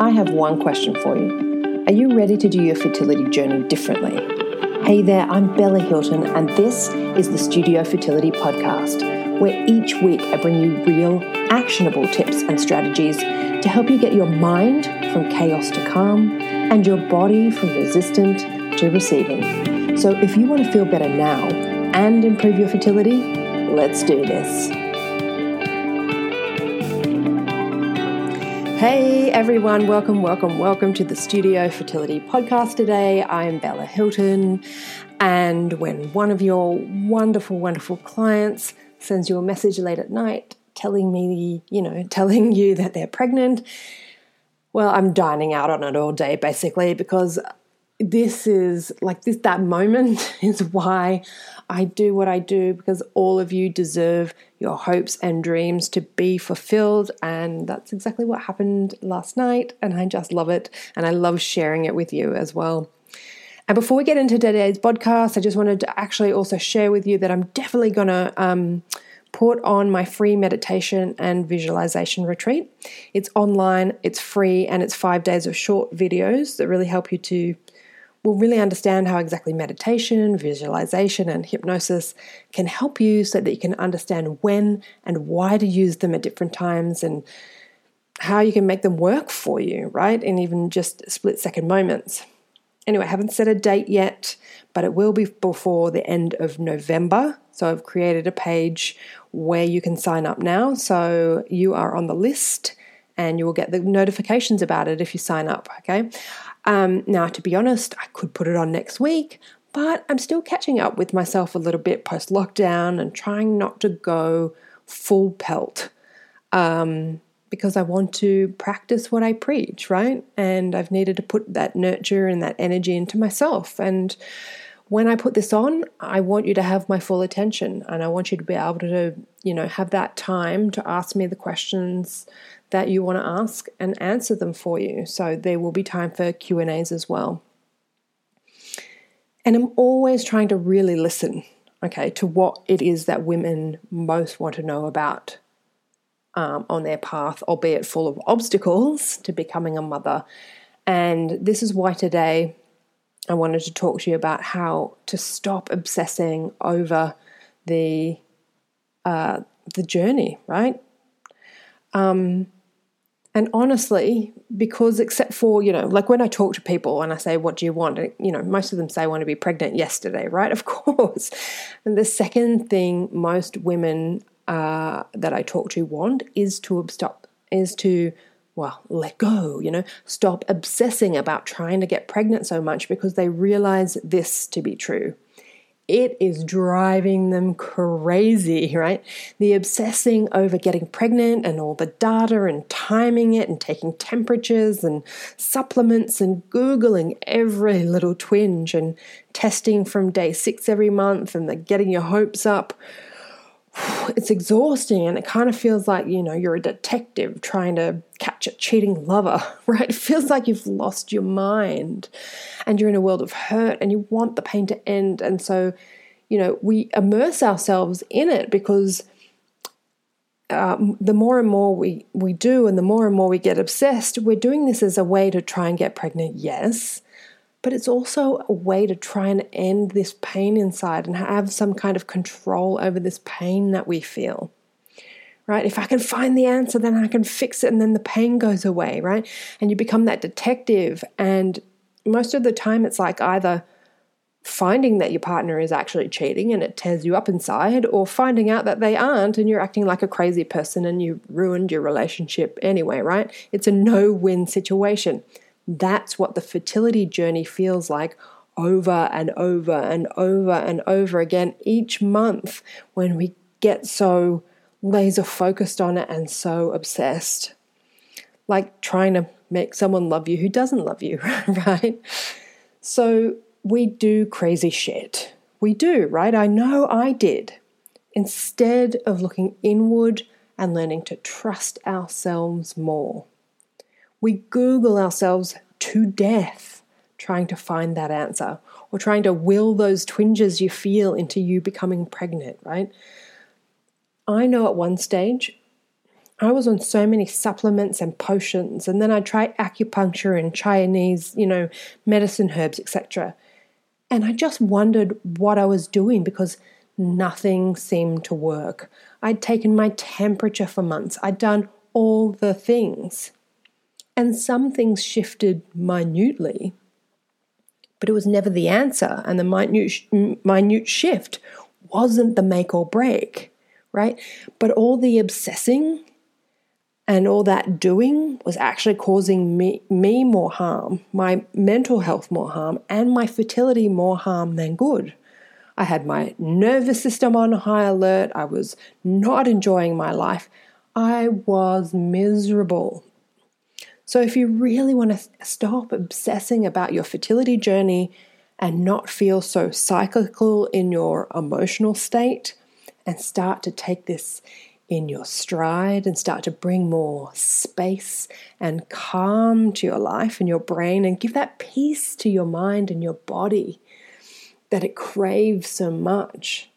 I have one question for you. Are you ready to do your fertility journey differently? Hey there, I'm Bella Hilton, and this is the Studio Fertility Podcast, where each week I bring you real, actionable tips and strategies to help you get your mind from chaos to calm and your body from resistant to receiving. So, if you want to feel better now and improve your fertility, let's do this. Hey everyone, welcome, welcome, welcome to the Studio Fertility Podcast today. I'm Bella Hilton, and when one of your wonderful, wonderful clients sends you a message late at night telling me, you know, telling you that they're pregnant, well, I'm dining out on it all day basically because this is like this that moment is why I do what I do because all of you deserve your hopes and dreams to be fulfilled and that's exactly what happened last night and I just love it and I love sharing it with you as well. And before we get into today's podcast, I just wanted to actually also share with you that I'm definitely going to um, put on my free meditation and visualization retreat. It's online, it's free, and it's five days of short videos that really help you to will really understand how exactly meditation, visualization, and hypnosis can help you so that you can understand when and why to use them at different times and how you can make them work for you, right? In even just split second moments. Anyway, I haven't set a date yet, but it will be before the end of November. So I've created a page where you can sign up now. So you are on the list and you will get the notifications about it if you sign up, okay? Um, now, to be honest, I could put it on next week, but I'm still catching up with myself a little bit post lockdown and trying not to go full pelt um, because I want to practice what I preach, right? And I've needed to put that nurture and that energy into myself. And when I put this on, I want you to have my full attention and I want you to be able to, you know, have that time to ask me the questions that you want to ask and answer them for you. So there will be time for Q&As as well. And I'm always trying to really listen, okay, to what it is that women most want to know about um, on their path, albeit full of obstacles to becoming a mother. And this is why today I wanted to talk to you about how to stop obsessing over the uh, the journey, right? Um, and honestly, because except for, you know, like when I talk to people and I say, What do you want? You know, most of them say, I want to be pregnant yesterday, right? Of course. And the second thing most women uh, that I talk to want is to stop, is to, well, let go, you know, stop obsessing about trying to get pregnant so much because they realize this to be true. It is driving them crazy, right? The obsessing over getting pregnant and all the data and timing it and taking temperatures and supplements and Googling every little twinge and testing from day six every month and the getting your hopes up it's exhausting and it kind of feels like you know you're a detective trying to catch a cheating lover right? It feels like you've lost your mind and you're in a world of hurt and you want the pain to end and so you know we immerse ourselves in it because uh, the more and more we we do and the more and more we get obsessed we're doing this as a way to try and get pregnant yes but it's also a way to try and end this pain inside and have some kind of control over this pain that we feel. Right? If I can find the answer, then I can fix it and then the pain goes away, right? And you become that detective. And most of the time, it's like either finding that your partner is actually cheating and it tears you up inside, or finding out that they aren't and you're acting like a crazy person and you ruined your relationship anyway, right? It's a no win situation. That's what the fertility journey feels like over and over and over and over again each month when we get so laser focused on it and so obsessed. Like trying to make someone love you who doesn't love you, right? So we do crazy shit. We do, right? I know I did. Instead of looking inward and learning to trust ourselves more. We Google ourselves to death trying to find that answer or trying to will those twinges you feel into you becoming pregnant, right? I know at one stage I was on so many supplements and potions, and then I tried acupuncture and Chinese, you know, medicine herbs, etc. And I just wondered what I was doing because nothing seemed to work. I'd taken my temperature for months, I'd done all the things. And some things shifted minutely, but it was never the answer. And the minute, minute shift wasn't the make or break, right? But all the obsessing and all that doing was actually causing me, me more harm, my mental health more harm, and my fertility more harm than good. I had my nervous system on high alert. I was not enjoying my life. I was miserable. So, if you really want to stop obsessing about your fertility journey and not feel so cyclical in your emotional state, and start to take this in your stride and start to bring more space and calm to your life and your brain and give that peace to your mind and your body that it craves so much,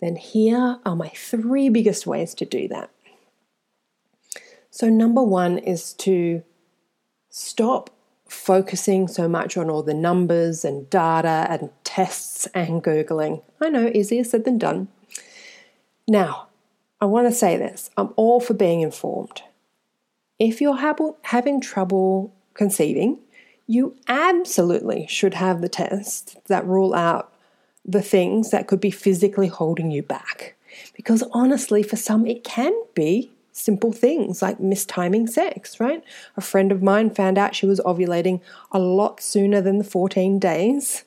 then here are my three biggest ways to do that. So, number one is to stop focusing so much on all the numbers and data and tests and Googling. I know, easier said than done. Now, I want to say this I'm all for being informed. If you're having trouble conceiving, you absolutely should have the tests that rule out the things that could be physically holding you back. Because honestly, for some, it can be simple things like mistiming sex, right? A friend of mine found out she was ovulating a lot sooner than the 14 days,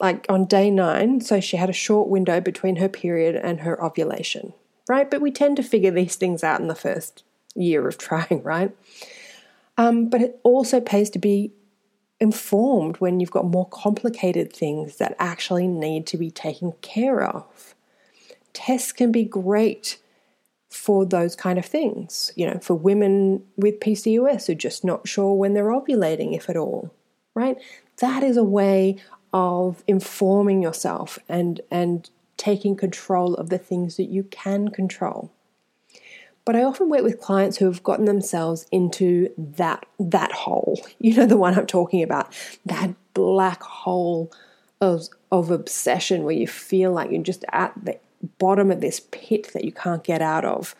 like on day nine. So she had a short window between her period and her ovulation, right? But we tend to figure these things out in the first year of trying, right? Um, but it also pays to be informed when you've got more complicated things that actually need to be taken care of. Tests can be great for those kind of things. You know, for women with PCOS who are just not sure when they're ovulating, if at all, right? That is a way of informing yourself and and taking control of the things that you can control. But I often work with clients who have gotten themselves into that that hole. You know the one I'm talking about, that black hole of of obsession where you feel like you're just at the bottom of this pit that you can't get out of.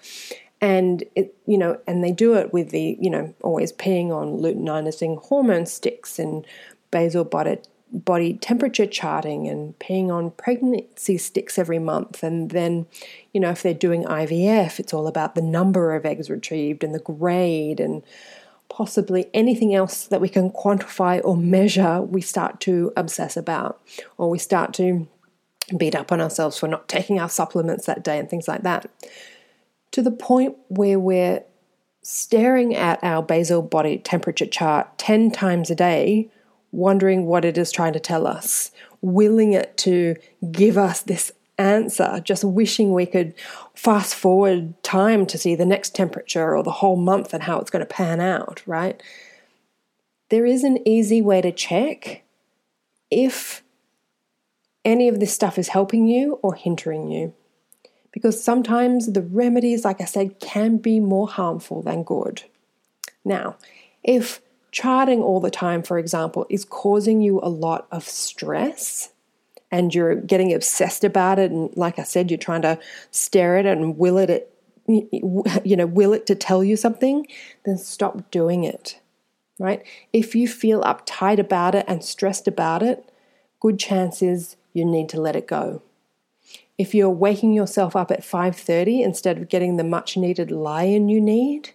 And it, you know, and they do it with the, you know, always peeing on luteinizing hormone sticks and basal body, body temperature charting and peeing on pregnancy sticks every month. And then, you know, if they're doing IVF, it's all about the number of eggs retrieved and the grade and possibly anything else that we can quantify or measure, we start to obsess about, or we start to beat up on ourselves for not taking our supplements that day and things like that. To the point where we're staring at our basal body temperature chart 10 times a day, wondering what it is trying to tell us, willing it to give us this answer, just wishing we could fast forward time to see the next temperature or the whole month and how it's going to pan out, right? There is an easy way to check if any of this stuff is helping you or hindering you. Because sometimes the remedies, like I said, can be more harmful than good. Now, if charting all the time, for example, is causing you a lot of stress and you're getting obsessed about it, and like I said, you're trying to stare at it and will it, it you know, will it to tell you something, then stop doing it. Right? If you feel uptight about it and stressed about it, good chances you need to let it go. If you're waking yourself up at 5:30 instead of getting the much needed lie-in you need,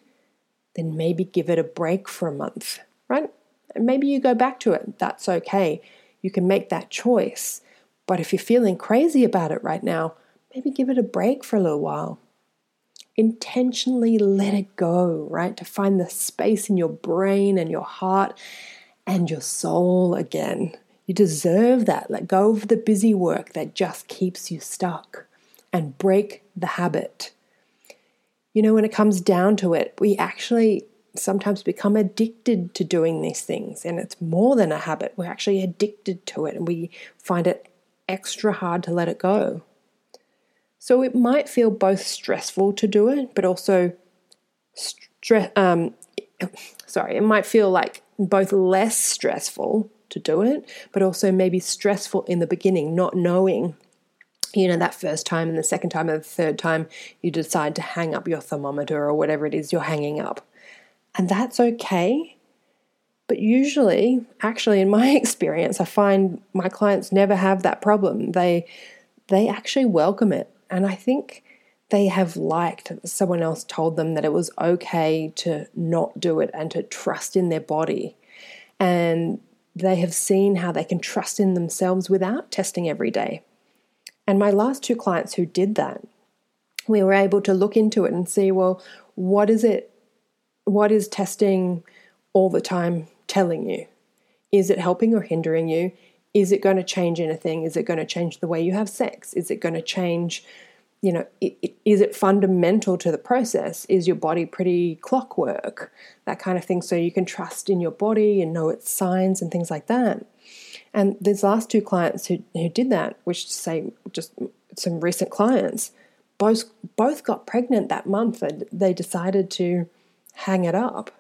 then maybe give it a break for a month, right? And maybe you go back to it. That's okay. You can make that choice. But if you're feeling crazy about it right now, maybe give it a break for a little while. Intentionally let it go, right? To find the space in your brain and your heart and your soul again. You deserve that. Let go of the busy work that just keeps you stuck and break the habit. You know, when it comes down to it, we actually sometimes become addicted to doing these things, and it's more than a habit. We're actually addicted to it, and we find it extra hard to let it go. So it might feel both stressful to do it, but also stress. Um, sorry, it might feel like both less stressful to do it, but also maybe stressful in the beginning, not knowing you know, that first time and the second time and the third time you decide to hang up your thermometer or whatever it is you're hanging up. And that's okay. But usually, actually, in my experience, I find my clients never have that problem. They they actually welcome it. And I think they have liked someone else told them that it was okay to not do it and to trust in their body. And they have seen how they can trust in themselves without testing every day. And my last two clients who did that, we were able to look into it and see, well, what is it? What is testing all the time telling you? Is it helping or hindering you? Is it going to change anything? Is it going to change the way you have sex? Is it going to change, you know, is it fundamental to the process? Is your body pretty clockwork? That kind of thing. So you can trust in your body and know its signs and things like that. And these last two clients who, who did that, which say just some recent clients, both both got pregnant that month and they decided to hang it up.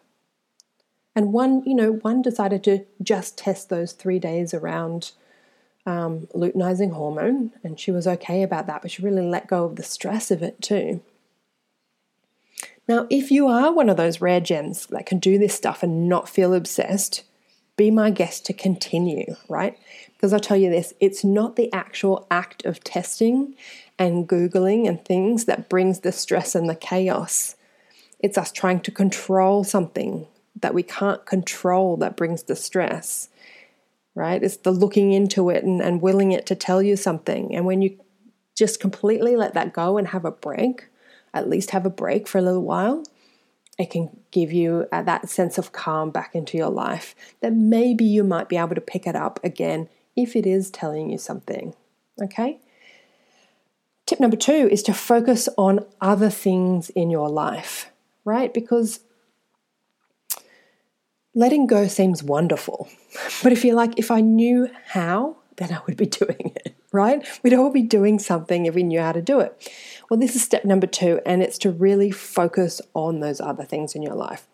And one, you know, one decided to just test those three days around um, luteinizing hormone, and she was okay about that, but she really let go of the stress of it too. Now, if you are one of those rare gems that can do this stuff and not feel obsessed, be my guest to continue, right? Because I'll tell you this it's not the actual act of testing and Googling and things that brings the stress and the chaos. It's us trying to control something that we can't control that brings the stress, right? It's the looking into it and, and willing it to tell you something. And when you just completely let that go and have a break, at least have a break for a little while, it can give you uh, that sense of calm back into your life that maybe you might be able to pick it up again if it is telling you something. Okay? Tip number two is to focus on other things in your life, right? Because letting go seems wonderful. But if you're like, if I knew how, then I would be doing it, right? We'd all be doing something if we knew how to do it. Well, this is step number two, and it's to really focus on those other things in your life.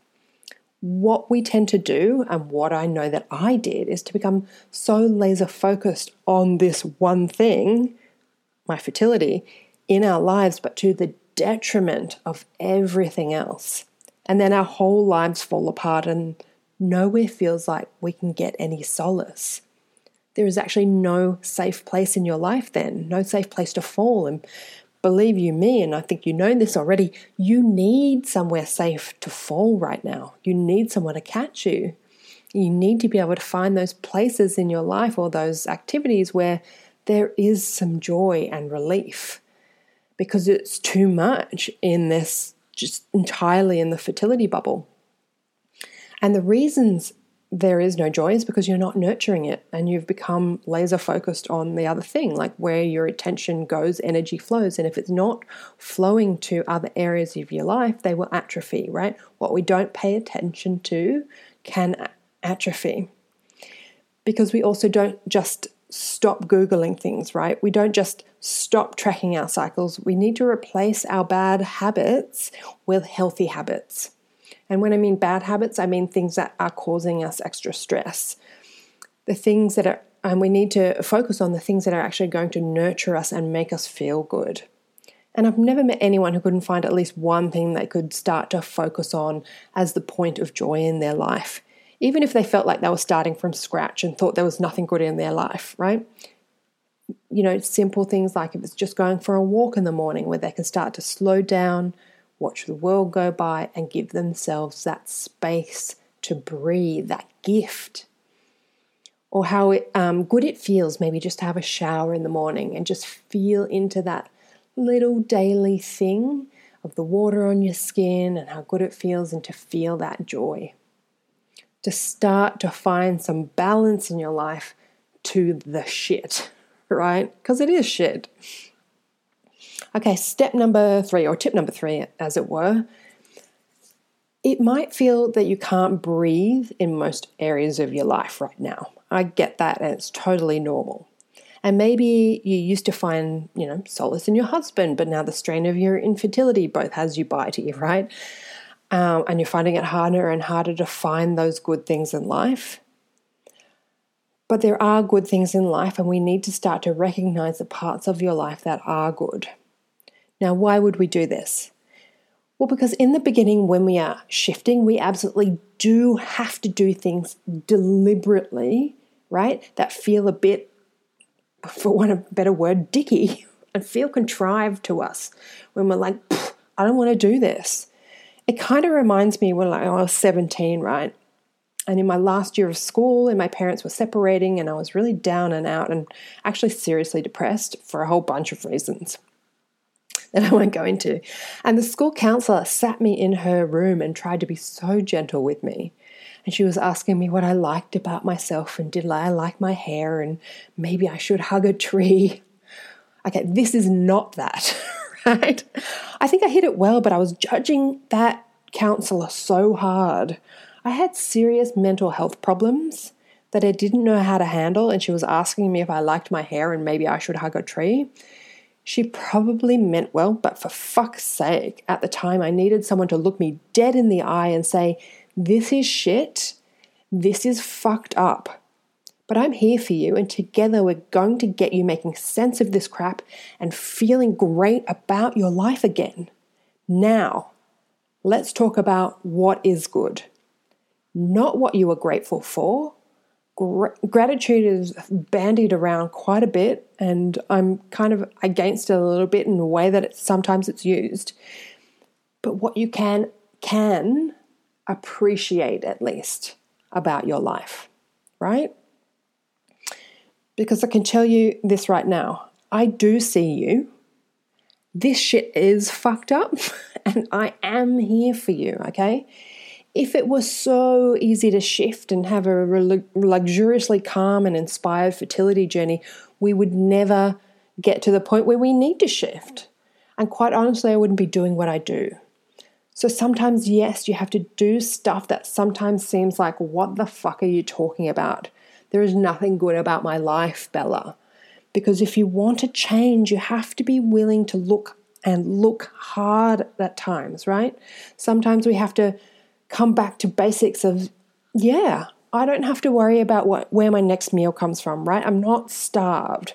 What we tend to do, and what I know that I did, is to become so laser focused on this one thing, my fertility, in our lives, but to the detriment of everything else. And then our whole lives fall apart, and nowhere feels like we can get any solace there is actually no safe place in your life then, no safe place to fall. And believe you me, and I think you know this already, you need somewhere safe to fall right now. You need someone to catch you. You need to be able to find those places in your life or those activities where there is some joy and relief because it's too much in this, just entirely in the fertility bubble. And the reasons there is no joy is because you're not nurturing it and you've become laser focused on the other thing, like where your attention goes, energy flows. And if it's not flowing to other areas of your life, they will atrophy, right? What we don't pay attention to can atrophy. Because we also don't just stop Googling things, right? We don't just stop tracking our cycles. We need to replace our bad habits with healthy habits. And when I mean bad habits, I mean things that are causing us extra stress. The things that are, and we need to focus on the things that are actually going to nurture us and make us feel good. And I've never met anyone who couldn't find at least one thing they could start to focus on as the point of joy in their life, even if they felt like they were starting from scratch and thought there was nothing good in their life, right? You know, simple things like if it's just going for a walk in the morning where they can start to slow down, watch the world go by, and give themselves that space to breathe, that gift. Or how it, um, good it feels maybe just to have a shower in the morning and just feel into that little daily thing of the water on your skin and how good it feels, and to feel that joy. To start to find some balance in your life to the shit, right? Because it is shit. Okay, step number three, or tip number three, as it were. It might feel that you can't breathe in most areas of your life right now. I get that, and it's totally normal. And maybe you used to find, you know, solace in your husband, but now the strain of your infertility both has you bitey, right? um, and you're finding it harder and harder to find those good things in life. But there are good things in life, and we need to start to recognize the parts of your life that are good. Now, why would we do this? Well, because in the beginning, when we are shifting, we absolutely do have to do things deliberately, right? That feel a bit, for want of a better word, dicky and feel contrived to us when we're like, I don't want to do this. It kind of reminds me when I was 17, right? And in my last year of school, and my parents were separating, and I was really down and out and actually seriously depressed for a whole bunch of reasons that I won't go into. And the school counselor sat me in her room and tried to be so gentle with me. And she was asking me what I liked about myself and did I like my hair and maybe I should hug a tree. Okay, this is not that, right? I think I hit it well, but I was judging that counselor so hard. I had serious mental health problems that I didn't know how to handle, and she was asking me if I liked my hair and maybe I should hug a tree. She probably meant well, but for fuck's sake, at the time I needed someone to look me dead in the eye and say, This is shit. This is fucked up. But I'm here for you, and together we're going to get you making sense of this crap and feeling great about your life again. Now, let's talk about what is good, not what you are grateful for, gratitude is bandied around quite a bit, and I'm kind of against it a little bit in the way that it's, sometimes it's used. But what you can can appreciate at least about your life, right? Because I can tell you this right now. I do see you. This shit is fucked up, and I am here for you, okay? If it was so easy to shift and have a luxuriously calm and inspired fertility journey, we would never get to the point where we need to shift. And quite honestly, I wouldn't be doing what I do. So sometimes, yes, you have to do stuff that sometimes seems like, what the fuck are you talking about? There is nothing good about my life, Bella. Because if you want to change, you have to be willing to look and look hard at times, right? Sometimes we have to come back to basics of, yeah, I don't have to worry about what, where my next meal comes from, right? I'm not starved.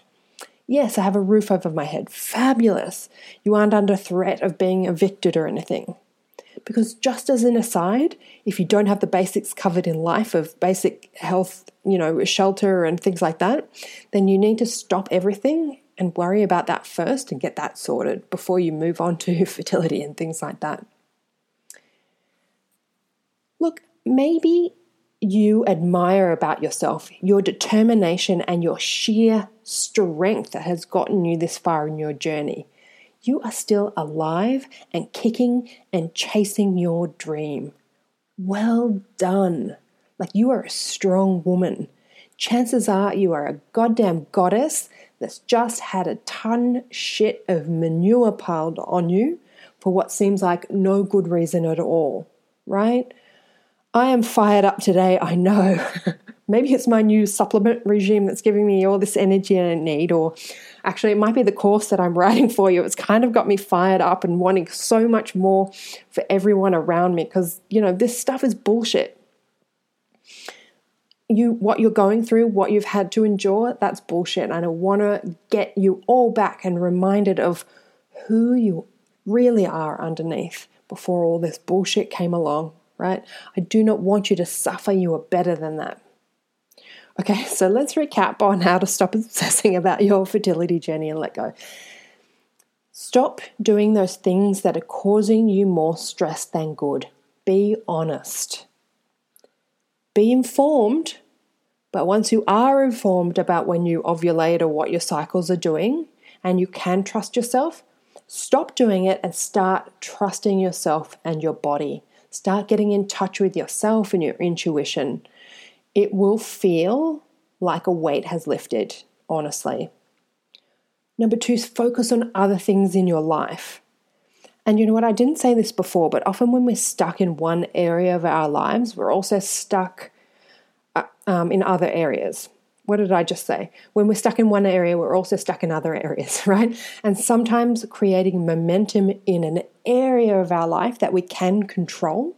Yes, I have a roof over my head. Fabulous. You aren't under threat of being evicted or anything. Because just as an aside, if you don't have the basics covered in life of basic health, you know, shelter and things like that, then you need to stop everything and worry about that first and get that sorted before you move on to fertility and things like that. Look, maybe you admire about yourself your determination and your sheer strength that has gotten you this far in your journey. You are still alive and kicking and chasing your dream. Well done. Like you are a strong woman. Chances are you are a goddamn goddess that's just had a ton shit of manure piled on you for what seems like no good reason at all, right? I am fired up today, I know. Maybe it's my new supplement regime that's giving me all this energy I need, or actually, it might be the course that I'm writing for you. It's kind of got me fired up and wanting so much more for everyone around me because, you know, this stuff is bullshit. You, what you're going through, what you've had to endure, that's bullshit. And I want to get you all back and reminded of who you really are underneath before all this bullshit came along right? I do not want you to suffer. You are better than that. Okay, so let's recap on how to stop obsessing about your fertility journey and let go. Stop doing those things that are causing you more stress than good. Be honest. Be informed, but once you are informed about when you ovulate or what your cycles are doing, and you can trust yourself, stop doing it and start trusting yourself and your body. Start getting in touch with yourself and your intuition. It will feel like a weight has lifted, honestly. Number two is focus on other things in your life. And you know what? I didn't say this before, but often when we're stuck in one area of our lives, we're also stuck uh, um, in other areas. What did I just say? When we're stuck in one area, we're also stuck in other areas, right? And sometimes creating momentum in an area of our life that we can control,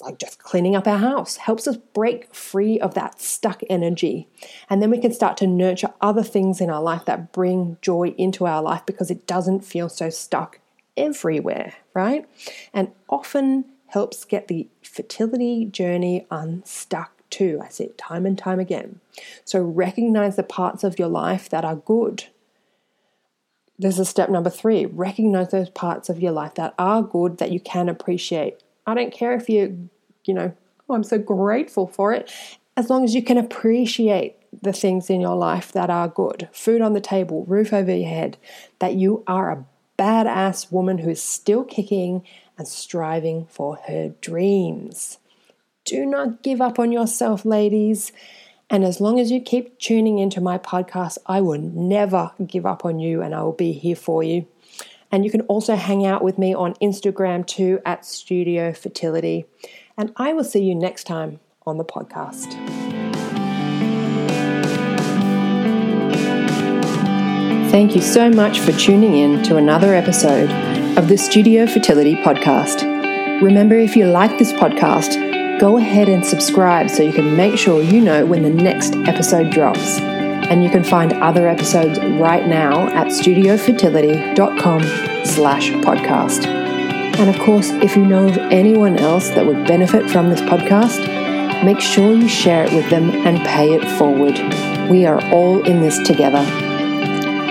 like just cleaning up our house, helps us break free of that stuck energy. And then we can start to nurture other things in our life that bring joy into our life because it doesn't feel so stuck everywhere, right? And often helps get the fertility journey unstuck too. I see it time and time again. So recognize the parts of your life that are good. This is step number three. Recognize those parts of your life that are good that you can appreciate. I don't care if you, you know, oh, I'm so grateful for it, as long as you can appreciate the things in your life that are good food on the table, roof over your head, that you are a badass woman who's still kicking and striving for her dreams. Do not give up on yourself, ladies. And as long as you keep tuning into my podcast, I will never give up on you and I will be here for you. And you can also hang out with me on Instagram too at Studio Fertility. And I will see you next time on the podcast. Thank you so much for tuning in to another episode of the Studio Fertility Podcast. Remember, if you like this podcast, go ahead and subscribe so you can make sure you know when the next episode drops. And you can find other episodes right now at studiofertility.com slash podcast. And of course, if you know of anyone else that would benefit from this podcast, make sure you share it with them and pay it forward. We are all in this together.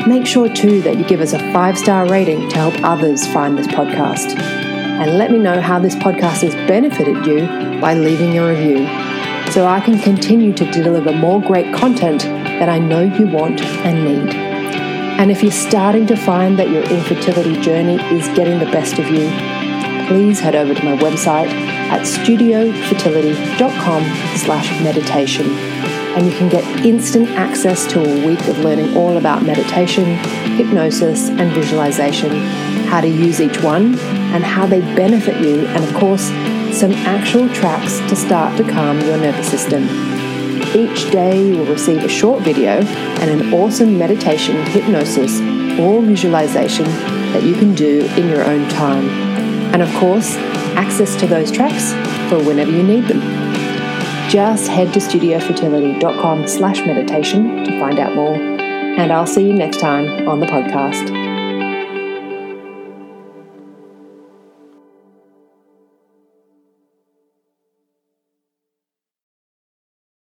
Make sure too that you give us a five star rating to help others find this podcast and let me know how this podcast has benefited you by leaving a review so I can continue to deliver more great content that I know you want and need. And if you're starting to find that your infertility journey is getting the best of you, please head over to my website at studiofertility.com slash meditation and you can get instant access to a week of learning all about meditation, hypnosis, and visualization, how to use each one, and how they benefit you, and of course, some actual tracks to start to calm your nervous system. Each day, you will receive a short video and an awesome meditation, hypnosis, or visualization that you can do in your own time. And of course, access to those tracks for whenever you need them. Just head to studiofertility.com slash meditation to find out more. And I'll see you next time on the podcast.